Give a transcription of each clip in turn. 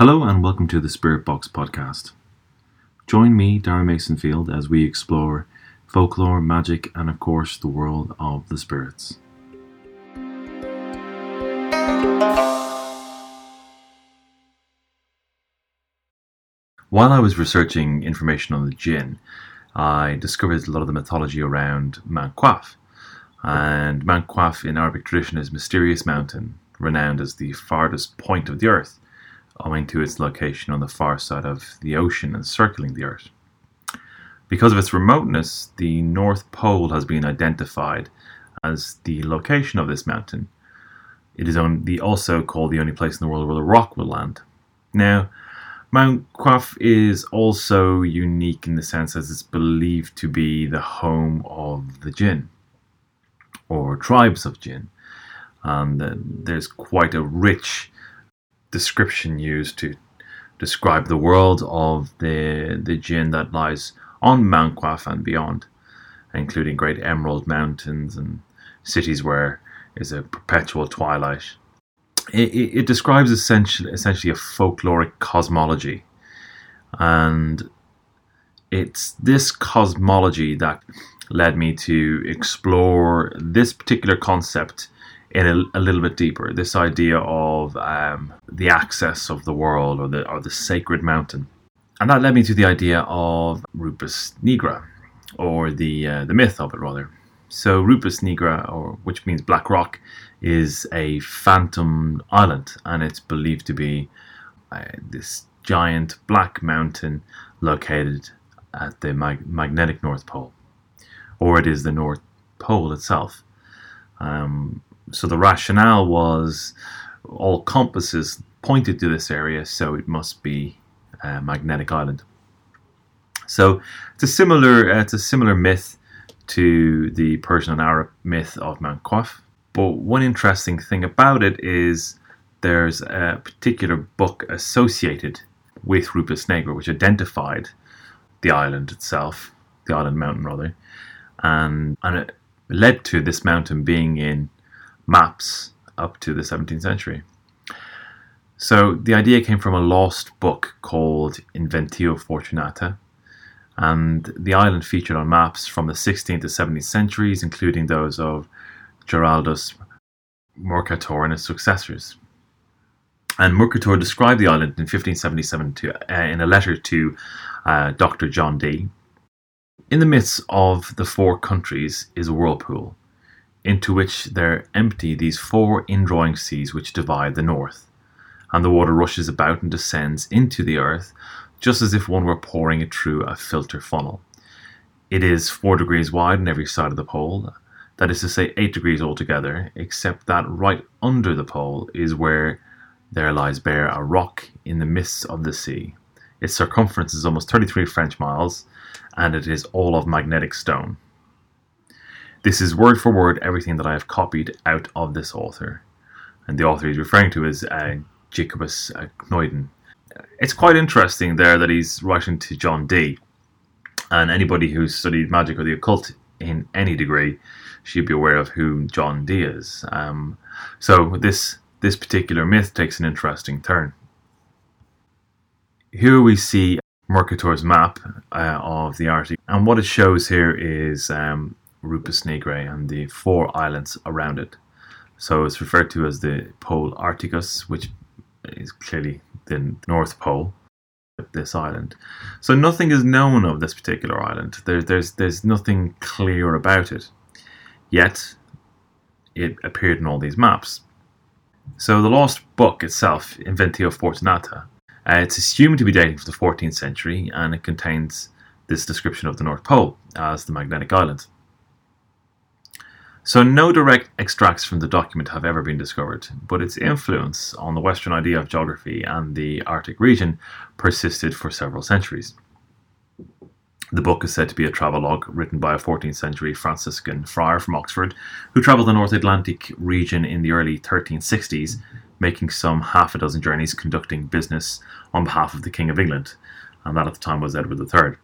Hello and welcome to the Spirit Box podcast. Join me, Darren Masonfield, as we explore folklore, magic, and of course, the world of the spirits. While I was researching information on the jinn, I discovered a lot of the mythology around Mount Qaf. And Mount Qaf in Arabic tradition is mysterious mountain, renowned as the farthest point of the earth owing to its location on the far side of the ocean encircling the Earth. Because of its remoteness, the North Pole has been identified as the location of this mountain. It is only, also called the only place in the world where the rock will land. Now, Mount Qaf is also unique in the sense as it's believed to be the home of the jinn, or tribes of jinn. And uh, there's quite a rich description used to describe the world of the the jinn that lies on Mount Qaf and beyond, including great emerald mountains and cities where is a perpetual twilight. It, it, it describes essentially essentially a folkloric cosmology, and it's this cosmology that led me to explore this particular concept in a, a, little bit deeper. This idea of um, the access of the world or the or the sacred mountain, and that led me to the idea of Rupes Nigra, or the uh, the myth of it rather. So Rupes Nigra, or which means black rock, is a phantom island, and it's believed to be uh, this giant black mountain located at the mag- magnetic North Pole, or it is the North Pole itself. Um, so the rationale was all compasses pointed to this area, so it must be a magnetic island. So it's a similar uh, it's a similar myth to the Persian and Arab myth of Mount Qaf. But one interesting thing about it is there's a particular book associated with Rupes Nigra, which identified the island itself, the island mountain rather, and and it led to this mountain being in maps up to the 17th century. So the idea came from a lost book called Inventio Fortunata, and the island featured on maps from the 16th to 17th centuries, including those of Giraldus Mercator and his successors. And Mercator described the island in 1577 to, uh, in a letter to uh, Dr. John Dee. In the midst of the four countries is a whirlpool, into which there empty these four indrawing seas which divide the north, and the water rushes about and descends into the earth, just as if one were pouring it through a filter funnel. It is four degrees wide on every side of the pole, that is to say, eight degrees altogether, except that right under the pole is where there lies bare a rock in the midst of the sea. Its circumference is almost 33 French miles, and it is all of magnetic stone. This is word for word everything that I have copied out of this author. And the author he's referring to is uh, Jacobus uh, Knoeden. It's quite interesting there that he's writing to John Dee. And anybody who's studied magic or the occult in any degree should be aware of who John Dee is. Um, so this this particular myth takes an interesting turn. Here we see Mercator's map uh, of the Arctic, and what it shows here is um, Rupes Nigra and the four islands around it. So it's referred to as the Pole Arcticus, which is clearly the North Pole of this island. So nothing is known of this particular island. There, there's there's nothing clear about it. Yet it appeared in all these maps. So the lost book itself, Inventio Fortunata, uh, it's assumed to be dating from the 14th century, and it contains this description of the North Pole as the magnetic island. So, no direct extracts from the document have ever been discovered, but its influence on the Western idea of geography and the Arctic region persisted for several centuries. The book is said to be a travelogue written by a 14th century Franciscan friar from Oxford who travelled the North Atlantic region in the early 1360s, making some half a dozen journeys conducting business on behalf of the King of England, and that at the time was Edward III.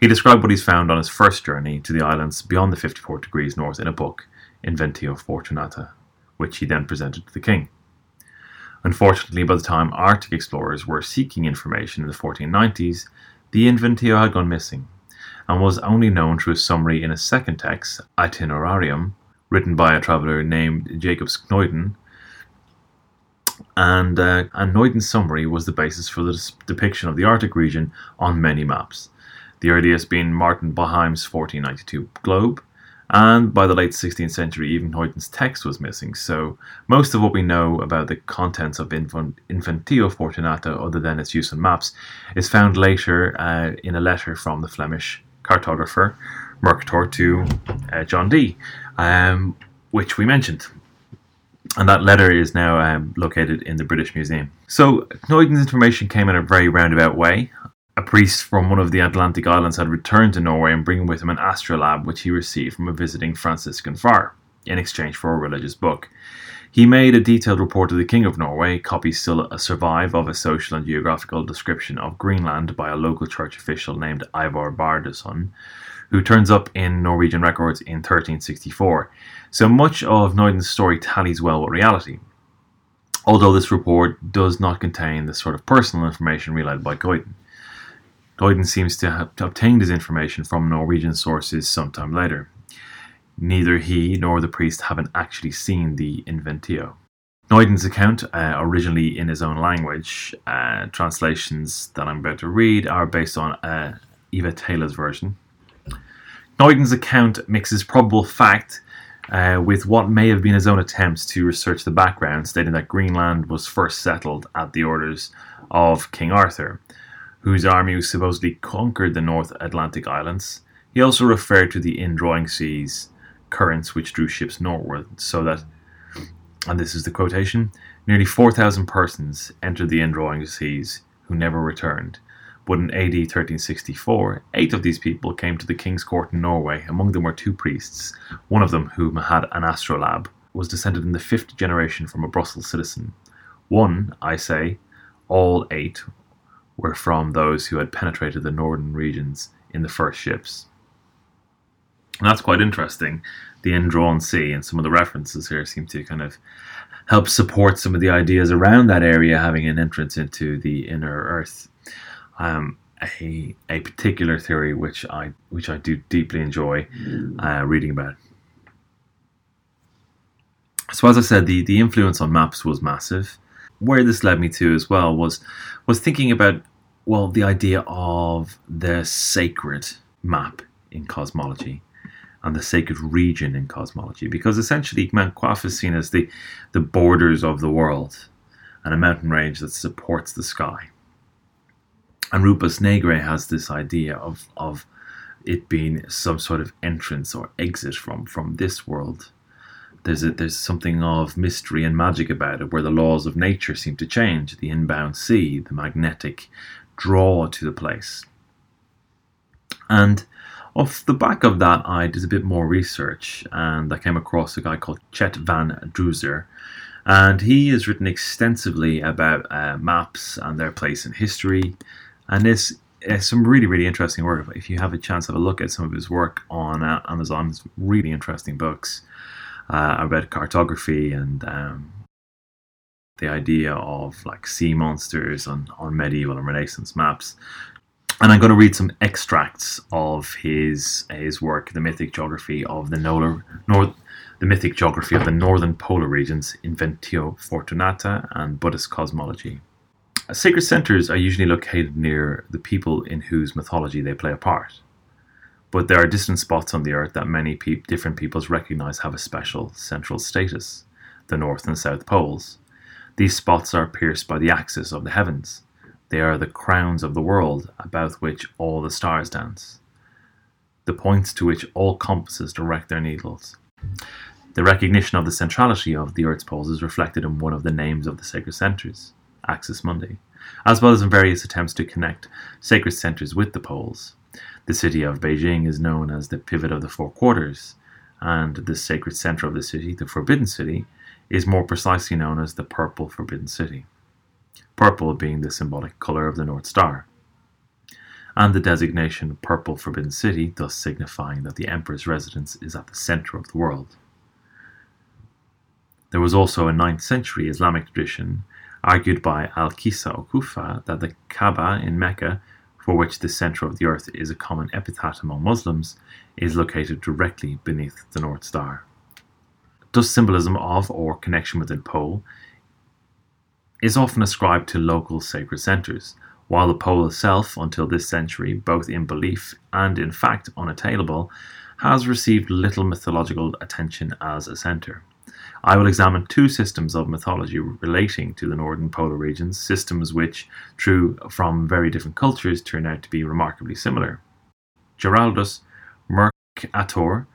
He described what he's found on his first journey to the islands beyond the 54 degrees north in a book, Inventio Fortunata, which he then presented to the king. Unfortunately, by the time Arctic explorers were seeking information in the 1490s, the Inventio had gone missing and was only known through a summary in a second text, Itinerarium, written by a traveller named Jacob Schneuden. And, uh, and summary was the basis for the depiction of the Arctic region on many maps, the earliest being Martin Behaim's 1492 globe, and by the late 16th century, even Neuden's text was missing. So most of what we know about the contents of Inventio Fortunata, other than its use on maps, is found later uh, in a letter from the Flemish cartographer Mercator to uh, John Dee, um, which we mentioned. And that letter is now um, located in the British Museum. So Neuden's information came in a very roundabout way. A priest from one of the Atlantic islands had returned to Norway and bringing with him an astrolabe which he received from a visiting Franciscan friar in exchange for a religious book. He made a detailed report to the King of Norway, copies still survive of a social and geographical description of Greenland by a local church official named Ivar Bardason, who turns up in Norwegian records in 1364. So much of Neuden's story tallies well with reality. Although this report does not contain the sort of personal information relayed by Neuden. Neuden seems to have obtained his information from Norwegian sources sometime later. Neither he nor the priest haven't actually seen the Inventio. Neuden's account, uh, originally in his own language, uh, translations that I'm about to read are based on uh, Eva Taylor's version, Neuden's account mixes probable fact uh, with what may have been his own attempts to research the background, stating that Greenland was first settled at the orders of King Arthur, whose army was supposedly conquered the North Atlantic islands. He also referred to the indrawing seas currents which drew ships northward, so that, and this is the quotation, nearly 4,000 persons entered the indrawing seas who never returned, but in AD 1364, eight of these people came to the king's court in Norway. Among them were two priests, one of them, whom had an astrolabe, was descended in the fifth generation from a Brussels citizen. One, I say, all eight were from those who had penetrated the northern regions in the first ships. And that's quite interesting. The indrawn sea and some of the references here seem to kind of help support some of the ideas around that area having an entrance into the inner earth um, a a particular theory which I which I do deeply enjoy uh, reading about. So as I said, the the influence on maps was massive. Where this led me to as well was was thinking about well the idea of the sacred map in cosmology and the sacred region in cosmology because essentially Mount Qaf is seen as the the borders of the world and a mountain range that supports the sky and Rupes Nigra has this idea of of it being some sort of entrance or exit from from this world. There's a, there's something of mystery and magic about it, where the laws of nature seem to change. The inbound sea, the magnetic draw to the place, and off the back of that, I did a bit more research, and I came across a guy called Chet van Duzer, and he has written extensively about uh, maps and their place in history and this is some really really interesting work. If you have a chance, have a look at some of his work on uh, Amazon. It's really interesting books uh, about cartography and um, the idea of like sea monsters on, on medieval and Renaissance maps. And I'm going to read some extracts of his his work, the mythic geography of the Nolar, North, the mythic geography of the northern polar regions, Inventio Fortunata, and Buddhist cosmology. Sacred centers are usually located near the people in whose mythology they play a part. But there are distant spots on the earth that many pe- different peoples recognize have a special central status the North and South Poles. These spots are pierced by the axis of the heavens. They are the crowns of the world about which all the stars dance, the points to which all compasses direct their needles. The recognition of the centrality of the Earth's poles is reflected in one of the names of the sacred centers. Axis Mundi, as well as in various attempts to connect sacred centers with the poles. The city of Beijing is known as the pivot of the four quarters, and the sacred center of the city, the Forbidden City, is more precisely known as the Purple Forbidden City. Purple being the symbolic color of the North Star, and the designation Purple Forbidden City thus signifying that the Emperor's residence is at the center of the world. There was also a 9th century Islamic tradition argued by Al Kisa of Kufa that the Kaaba in Mecca, for which the center of the earth is a common epithet among Muslims, is located directly beneath the North Star. Thus, symbolism of or connection with the pole is often ascribed to local sacred centers, while the pole itself, until this century, both in belief and in fact unattainable, has received little mythological attention as a center. I will examine two systems of mythology relating to the northern polar regions, systems which, true from very different cultures, turn out to be remarkably similar. Geraldus Mercator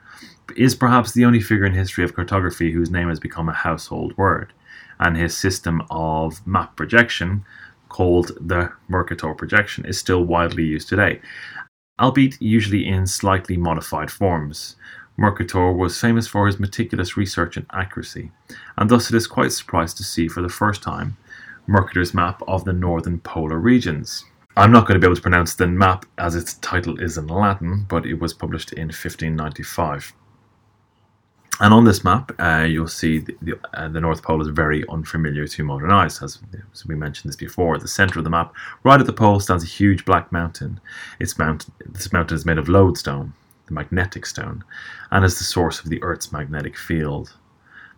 is perhaps the only figure in history of cartography whose name has become a household word, and his system of map projection, called the Mercator projection, is still widely used today, albeit usually in slightly modified forms. Mercator was famous for his meticulous research and accuracy, and thus it is quite surprised to see for the first time Mercator's map of the northern polar regions. I'm not going to be able to pronounce the map as its title is in Latin, but it was published in 1595. And on this map, uh, you'll see the, the, uh, the, North Pole is very unfamiliar to modern eyes, as, as, we mentioned this before. At the center of the map, right at the pole, stands a huge black mountain. Its mount, this mountain is made of lodestone, the magnetic stone, and is the source of the Earth's magnetic field.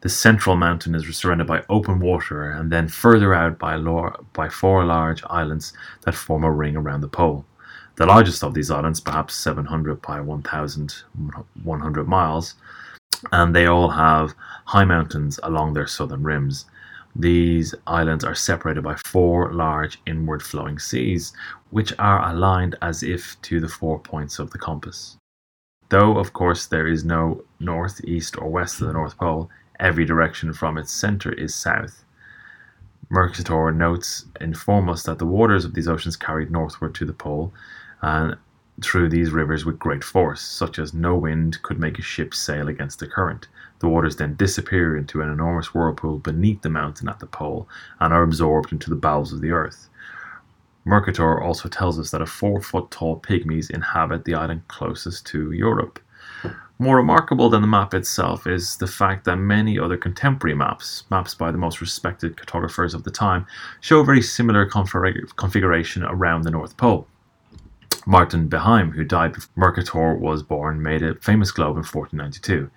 The central mountain is surrounded by open water, and then further out by, by four large islands that form a ring around the pole. The largest of these islands, perhaps 700 by 1,100 miles, and they all have high mountains along their southern rims. These islands are separated by four large inward flowing seas, which are aligned as if to the four points of the compass. Though, of course, there is no north, east, or west of the North Pole, every direction from its center is south. Mercator notes inform us that the waters of these oceans carried northward to the pole, and through these rivers with great force, such as no wind could make a ship sail against the current. The waters then disappear into an enormous whirlpool beneath the mountain at the pole and are absorbed into the bowels of the earth. Mercator also tells us that a four foot tall pygmies inhabit the island closest to Europe. More remarkable than the map itself is the fact that many other contemporary maps, maps by the most respected cartographers of the time, show a very similar configuration around the North Pole. Martin Behaim, who died before Mercator was born, made a famous globe in 1492.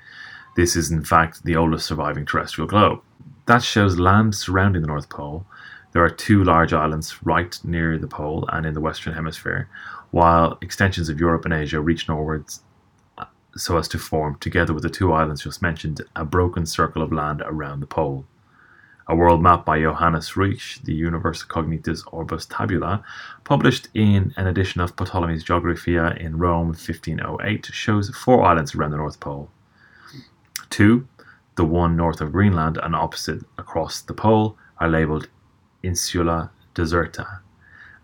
This is, in fact, the oldest surviving terrestrial globe. That shows land surrounding the North Pole. There are two large islands right near the pole and in the Western Hemisphere, while extensions of Europe and Asia reach northwards uh, so as to form, together with the two islands just mentioned, a broken circle of land around the pole. A world map by Johannes Ruysch, the Universa Cognitis Orbis Tabula, published in an edition of Ptolemy's Geographia in Rome 1508, shows four islands around the North Pole. Two, the one north of Greenland and opposite across the pole, are labeled Insula Deserta,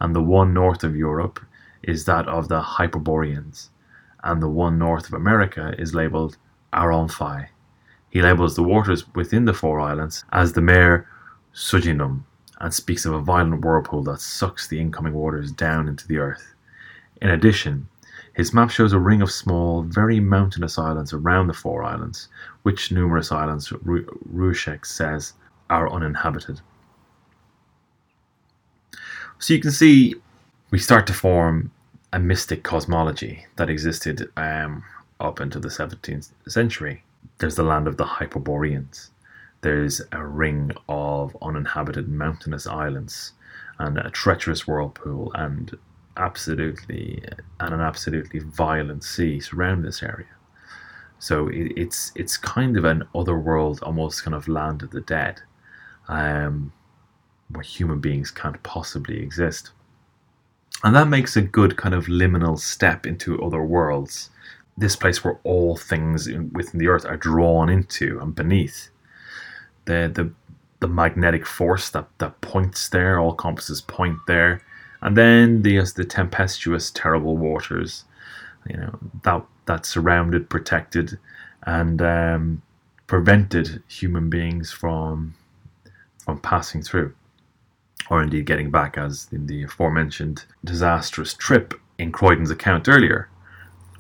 and the one north of Europe is that of the Hyperboreans, and the one north of America is labeled Aronfi. He labels the waters within the four islands as the Mare Suginum and speaks of a violent whirlpool that sucks the incoming waters down into the earth. In addition, his map shows a ring of small, very mountainous islands around the four islands, which numerous islands, Ruysch says, are uninhabited. So you can see we start to form a mystic cosmology that existed um, up into the 17th century there's the land of the Hyperboreans. There's a ring of uninhabited mountainous islands and a treacherous whirlpool and absolutely and an absolutely violent sea surround this area. So it, it's it's kind of an other world, almost kind of land of the dead, um, where human beings can't possibly exist. And that makes a good kind of liminal step into other worlds this place where all things within the earth are drawn into and beneath. The the the magnetic force that, that points there, all compasses point there, and then there's the tempestuous, terrible waters, you know that that surrounded, protected, and um, prevented human beings from from passing through, or indeed getting back, as in the aforementioned disastrous trip in Croydon's account earlier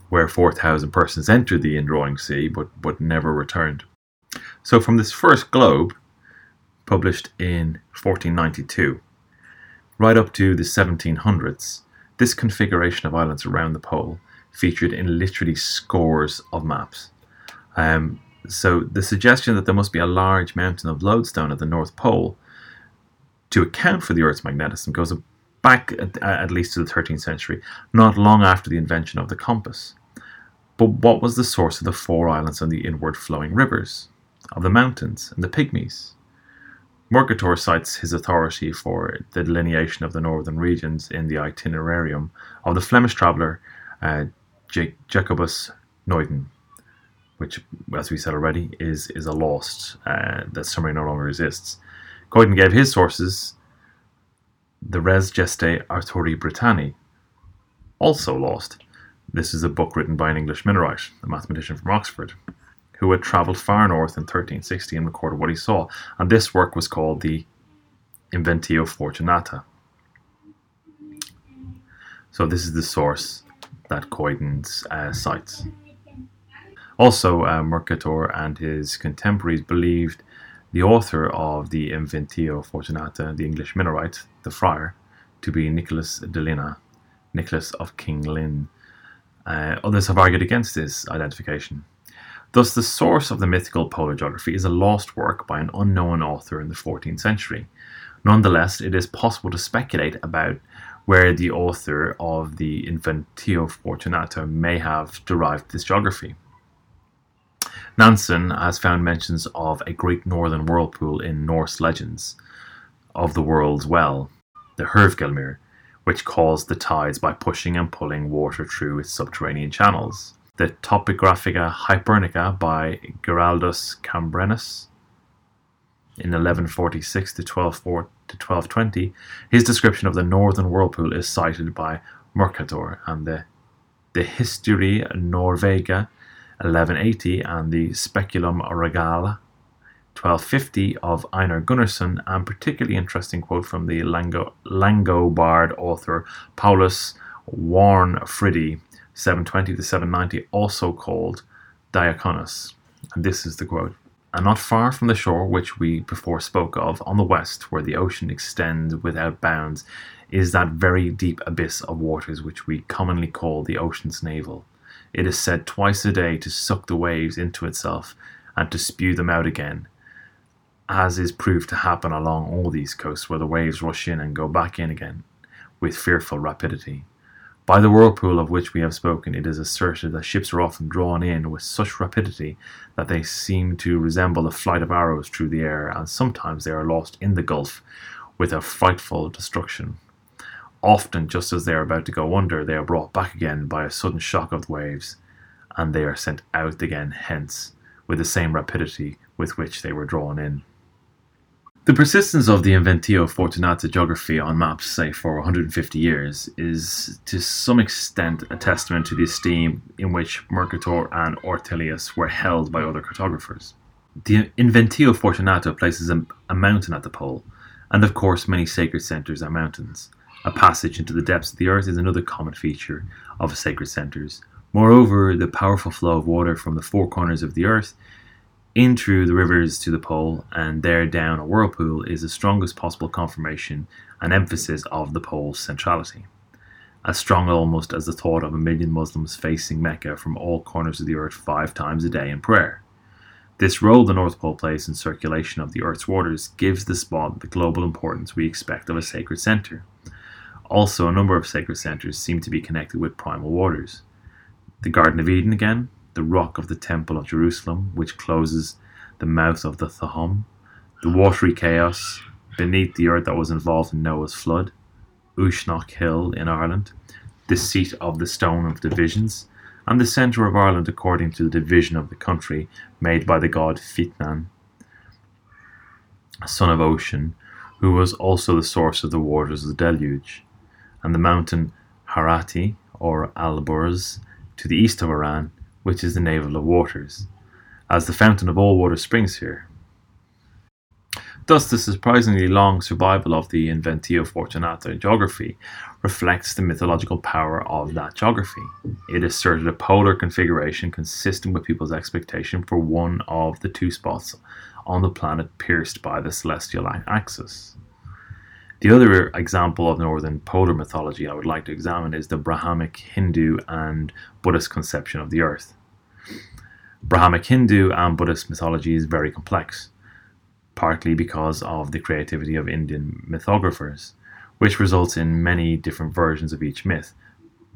where 4,000 persons entered the indrawing sea but, but never returned. So, from this first globe, published in 1492. Right up to the 1700s, this configuration of islands around the pole featured in literally scores of maps. Um, so the suggestion that there must be a large mountain of lodestone at the North Pole to account for the Earth's magnetism goes back at, at least to the 13th century, not long after the invention of the compass. But what was the source of the four islands and the inward flowing rivers, of the mountains and the pygmies? Mercator cites his authority for the delineation of the northern regions in the itinerarium of the Flemish traveller uh, Jacobus Noiden, which, as we said already, is, is a lost, uh, that summary no longer exists. Coyden gave his sources the Res Gestae Arturi Britanni, also lost. This is a book written by an English Minorite, a mathematician from Oxford, who had travelled far north in 1360 and recorded what he saw. And this work was called the Inventio Fortunata. So this is the source that Coydens uh, cites. Also, uh, Mercator and his contemporaries believed the author of the Inventio Fortunata, the English Minorite, the friar, to be Nicholas de Lina, Nicholas of King Lynn. Uh, others have argued against this identification. Thus, the source of the mythical polar geography is a lost work by an unknown author in the 14th century. Nonetheless, it is possible to speculate about where the author of the Inventio Fortunata may have derived this geography. Nansen has found mentions of a great northern whirlpool in Norse legends of the world's well, the Hvergelmir, which caused the tides by pushing and pulling water through its subterranean channels. The Topographia Hibernica by Giraldus Cambrensis in 1146 to 1220, his description of the northern whirlpool is cited by Mercator and the the Historia Norvega 1180 and the Speculum Regale 1250 of Einar Gunnarsson, and particularly interesting quote from the Lango, Langobard author Paulus Warnefridi 720 to 790, also called Diaconus. And this is the quote. And not far from the shore which we before spoke of, on the west, where the ocean extends without bounds, is that very deep abyss of waters which we commonly call the ocean's navel. It is said twice a day to suck the waves into itself and to spew them out again, as is proved to happen along all these coasts where the waves rush in and go back in again with fearful rapidity. By the whirlpool of which we have spoken, it is asserted that ships are often drawn in with such rapidity that they seem to resemble a flight of arrows through the air, and sometimes they are lost in the gulf with a frightful destruction. Often, just as they are about to go under, they are brought back again by a sudden shock of the waves, and they are sent out again hence with the same rapidity with which they were drawn in. The persistence of the Inventio Fortunata geography on maps, say for 150 years, is to some extent a testament to the esteem in which Mercator and Ortelius were held by other cartographers. The Inventio Fortunata places a, a mountain at the pole, and of course, many sacred centres are mountains. A passage into the depths of the earth is another common feature of sacred centres. Moreover, the powerful flow of water from the four corners of the earth in through the rivers to the pole and there down a whirlpool is the strongest possible confirmation and emphasis of the pole's centrality. As strong almost as the thought of a million Muslims facing Mecca from all corners of the earth five times a day in prayer. This role the North Pole plays in circulation of the Earth's waters gives the spot the global importance we expect of a sacred centre. Also, a number of sacred centres seem to be connected with primal waters. The Garden of Eden again, the rock of the Temple of Jerusalem, which closes the mouth of the Tehom, the watery chaos beneath the earth that was involved in Noah's flood, Uisneach Hill in Ireland, the seat of the Stone of Divisions, and the centre of Ireland according to the division of the country made by the god Fitnan, son of Ocean, who was also the source of the waters of the deluge and the mountain Harati or Alborz to the east of Iran, which is the navel of waters, as the fountain of all water springs here. Thus, the surprisingly long survival of the Inventio Fortunata geography reflects the mythological power of that geography. It asserted a polar configuration consistent with people's expectation for one of the two spots on the planet pierced by the celestial axis. The other example of northern polar mythology I would like to examine is the Brahmic Hindu and Buddhist conception of the earth. Brahmic Hindu and Buddhist mythology is very complex, partly because of the creativity of Indian mythographers, which results in many different versions of each myth,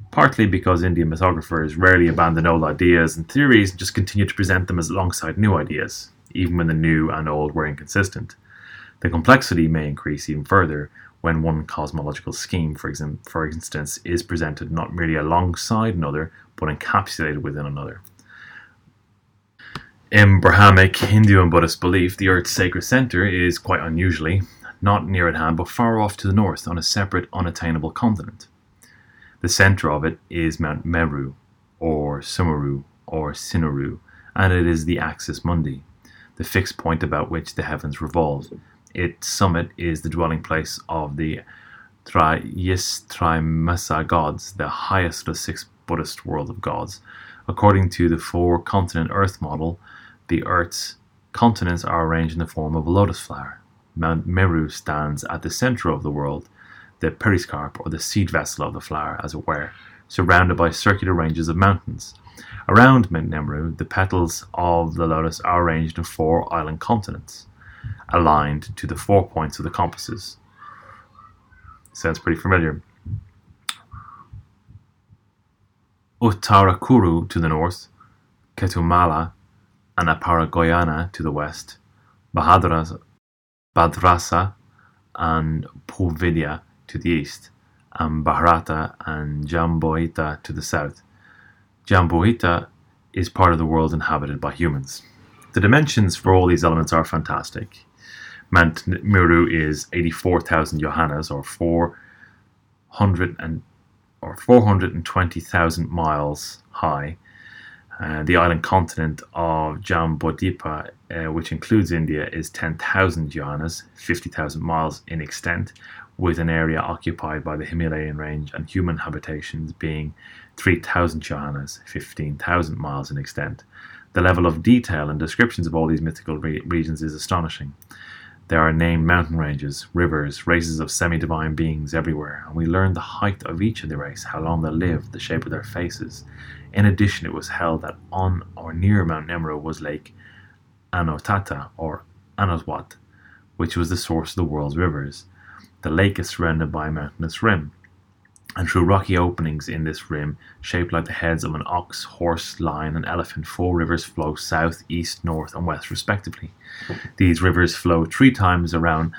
partly because Indian mythographers rarely abandon old ideas and theories and just continue to present them as alongside new ideas, even when the new and old were inconsistent. The complexity may increase even further when one cosmological scheme, for, exam- for instance, is presented not merely alongside another, but encapsulated within another. In Brahmic, Hindu, and Buddhist belief, the Earth's sacred center is quite unusually not near at hand but far off to the north on a separate, unattainable continent. The center of it is Mount Meru, or Sumeru, or Sinaru, and it is the axis mundi, the fixed point about which the heavens revolve. Its summit is the dwelling place of the Trimasa gods, the highest of the six Buddhist world of gods. According to the four continent Earth model, the Earth's continents are arranged in the form of a lotus flower. Mount Meru stands at the center of the world, the pericarp or the seed vessel of the flower, as it were, surrounded by circular ranges of mountains. Around Mount Meru, the petals of the lotus are arranged in four island continents, aligned to the four points of the compasses. Sounds pretty familiar. Uttarakuru to the north, Ketumala and Aparagoyana to the west, Bhadrasa and Puvidya to the east, and Bharata and Jambuita to the south. Jambuita is part of the world inhabited by humans. The dimensions for all these elements are fantastic. Mount Meru is 84,000 yohanas or 400 and or 420,000 miles high uh, the island continent of Jambodipa, uh, which includes India, is 10,000 yohanas, 50,000 miles in extent, with an area occupied by the Himalayan range and human habitations being 3,000 yohanas, 15,000 miles in extent. The level of detail and descriptions of all these mythical re- regions is astonishing. There are named mountain ranges, rivers, races of semi divine beings everywhere, and we learn the height of each of the race, how long they lived, the shape of their faces, in addition, it was held that on or near Mount Nemrut was Lake Anotata or Anotwat, which was the source of the world's rivers. The lake is surrounded by a mountainous rim, and through rocky openings in this rim, shaped like the heads of an ox, horse, lion, and elephant, four rivers flow south, east, north, and west, respectively. These rivers flow three times around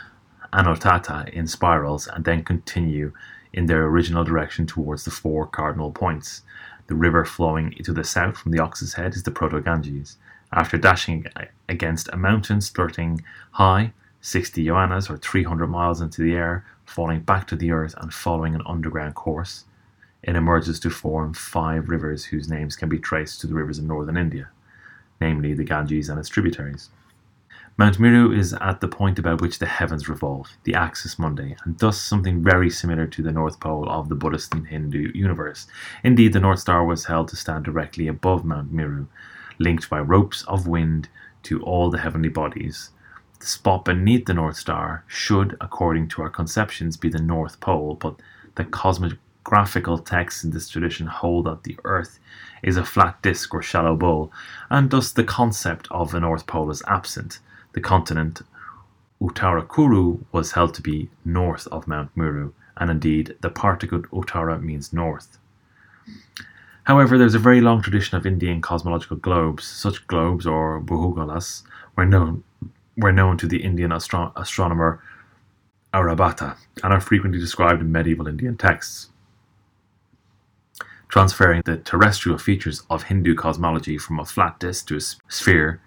Anotata in spirals and then continue in their original direction towards the four cardinal points. The river flowing to the south from the Ox's Head is the Proto Ganges. After dashing against a mountain spurting high, 60 yohanas or 300 miles into the air, falling back to the earth and following an underground course, it emerges to form five rivers whose names can be traced to the rivers in northern India, namely the Ganges and its tributaries. Mount Meru is at the point about which the heavens revolve, the axis mundi, and thus something very similar to the North Pole of the Buddhist and Hindu universe. Indeed, the North Star was held to stand directly above Mount Meru, linked by ropes of wind to all the heavenly bodies. The spot beneath the North Star should, according to our conceptions, be the North Pole, but the cosmographical texts in this tradition hold that the Earth is a flat disk or shallow bowl, and thus the concept of the North Pole is absent the continent Uttarakuru was held to be north of Mount Meru, and indeed the particle Uttara means north. However, there's a very long tradition of Indian cosmological globes. Such globes, or bhugolas, were known were known to the Indian astro- astronomer Aryabhata and are frequently described in medieval Indian texts. Transferring the terrestrial features of Hindu cosmology from a flat disk to a sphere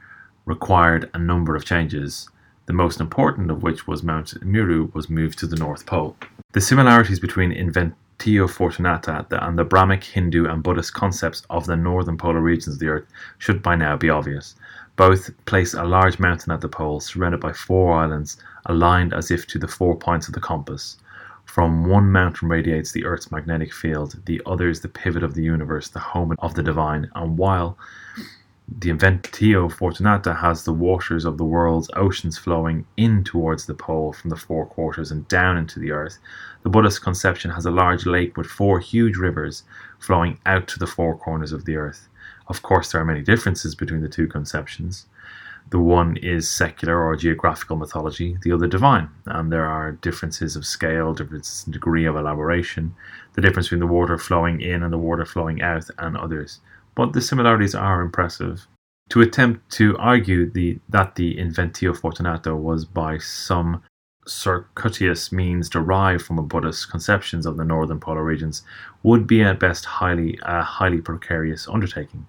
required a number of changes, the most important of which was Mount Meru was moved to the North Pole. The similarities between Inventio Fortunata and the Brahmic, Hindu, and Buddhist concepts of the northern polar regions of the Earth should by now be obvious. Both place a large mountain at the pole, surrounded by four islands, aligned as if to the four points of the compass. From one mountain radiates the Earth's magnetic field, the other is the pivot of the universe, the home of the divine, and while The Inventio Fortunata has the waters of the world's oceans flowing in towards the pole from the four quarters and down into the earth. The Buddhist conception has a large lake with four huge rivers flowing out to the four corners of the earth. Of course, there are many differences between the two conceptions. The one is secular or geographical mythology, the other divine, and there are differences of scale, differences in degree of elaboration, the difference between the water flowing in and the water flowing out, and others. But the similarities are impressive. To attempt to argue the, that the Inventio Fortunata was by some circuitous means derived from a Buddhist conceptions of the northern polar regions would be at best highly a highly precarious undertaking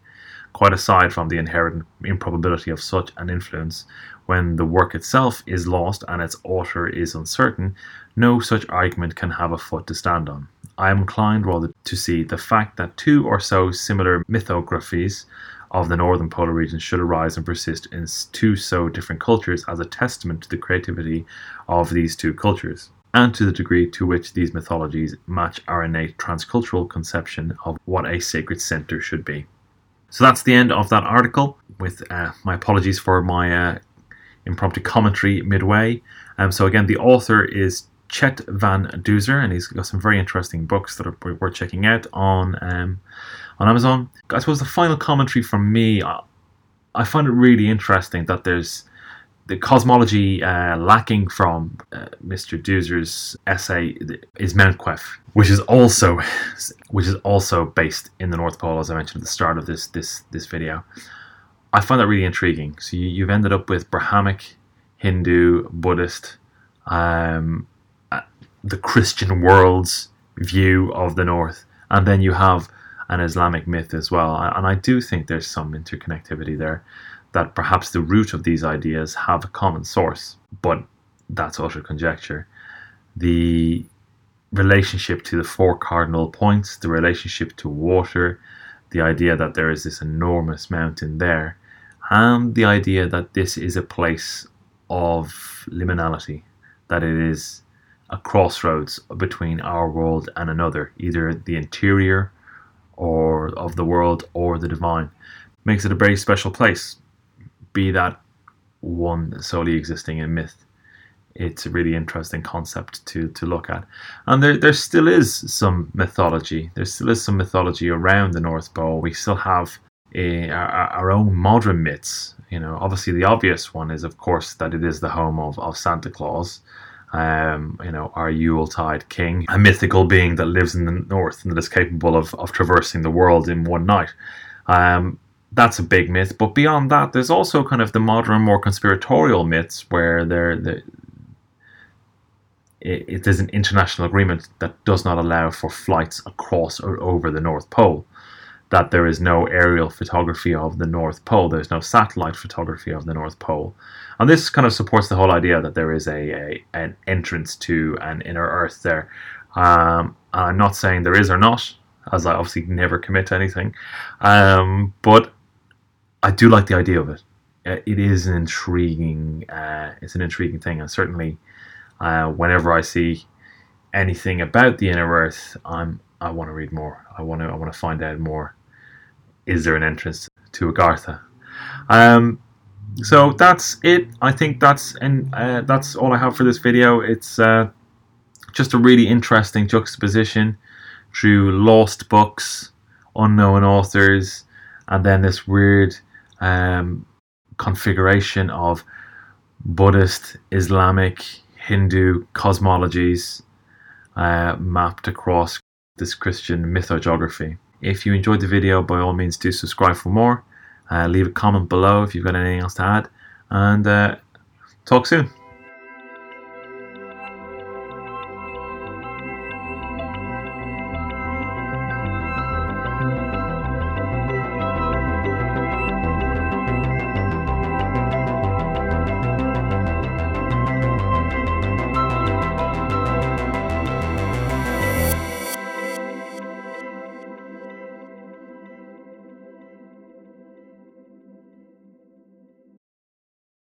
quite aside from the inherent improbability of such an influence, when the work itself is lost and its author is uncertain, no such argument can have a foot to stand on. I am inclined rather to see the fact that two or so similar mythographies of the northern polar region should arise and persist in two so different cultures as a testament to the creativity of these two cultures and to the degree to which these mythologies match our innate transcultural conception of what a sacred center should be. So that's the end of that article. With uh, my apologies for my uh, impromptu commentary midway. Um, so again, the author is Chet Van Duzer, and he's got some very interesting books that are worth checking out on um, on Amazon. I suppose the final commentary from me, I, find it really interesting that there's the cosmology uh, lacking from uh, Mr. Duzer's essay is Mount Qaf, which is also which is also based in the North Pole, as I mentioned at the start of this this this video. I find that really intriguing. So you, have ended up with Brahmanic, Hindu, Buddhist, um, the Christian world's view of the North, and then you have an Islamic myth as well. And I do think there's some interconnectivity there that perhaps the root of these ideas have a common source, but that's utter conjecture. The relationship to the four cardinal points, the relationship to water, the idea that there is this enormous mountain there, and the idea that this is a place of liminality, that it is a crossroads between our world and another, either the interior or of the world or the divine, makes it a very special place be that one solely existing in myth. It's a really interesting concept to, to look at. And there, there still is some mythology. There still is some mythology around the North Pole. We still have a, our, our own modern myths. You know, obviously the obvious one is, of course, that it is the home of, of Santa Claus. Um, you know, our Yuletide king, a mythical being that lives in the north and that is capable of, of traversing the world in one night. Um, that's a big myth. But beyond that, there's also kind of the modern, more conspiratorial myths where there the it, an international agreement that does not allow for flights across or over the North Pole. That there is no aerial photography of the North Pole. There's no satellite photography of the North Pole, and this kind of supports the whole idea that there is a, a an entrance to an inner Earth there. Um, I'm not saying there is or not, as I obviously never commit to anything, um, but I do like the idea of it. Uh, it is an intriguing. Uh, it's an intriguing thing, and certainly, uh, whenever I see anything about the inner Earth, I'm I want to read more. I want to I want to find out more. Is there an entrance to Agartha? Um, so that's it. I think that's and uh, that's all I have for this video. It's uh, just a really interesting juxtaposition through lost books, unknown authors, and then this weird um, configuration of Buddhist, Islamic, Hindu cosmologies uh, mapped across this Christian mythogeography. If you enjoyed the video, by all means do subscribe for more. Uh, leave a comment below if you've got anything else to add, and uh, talk soon.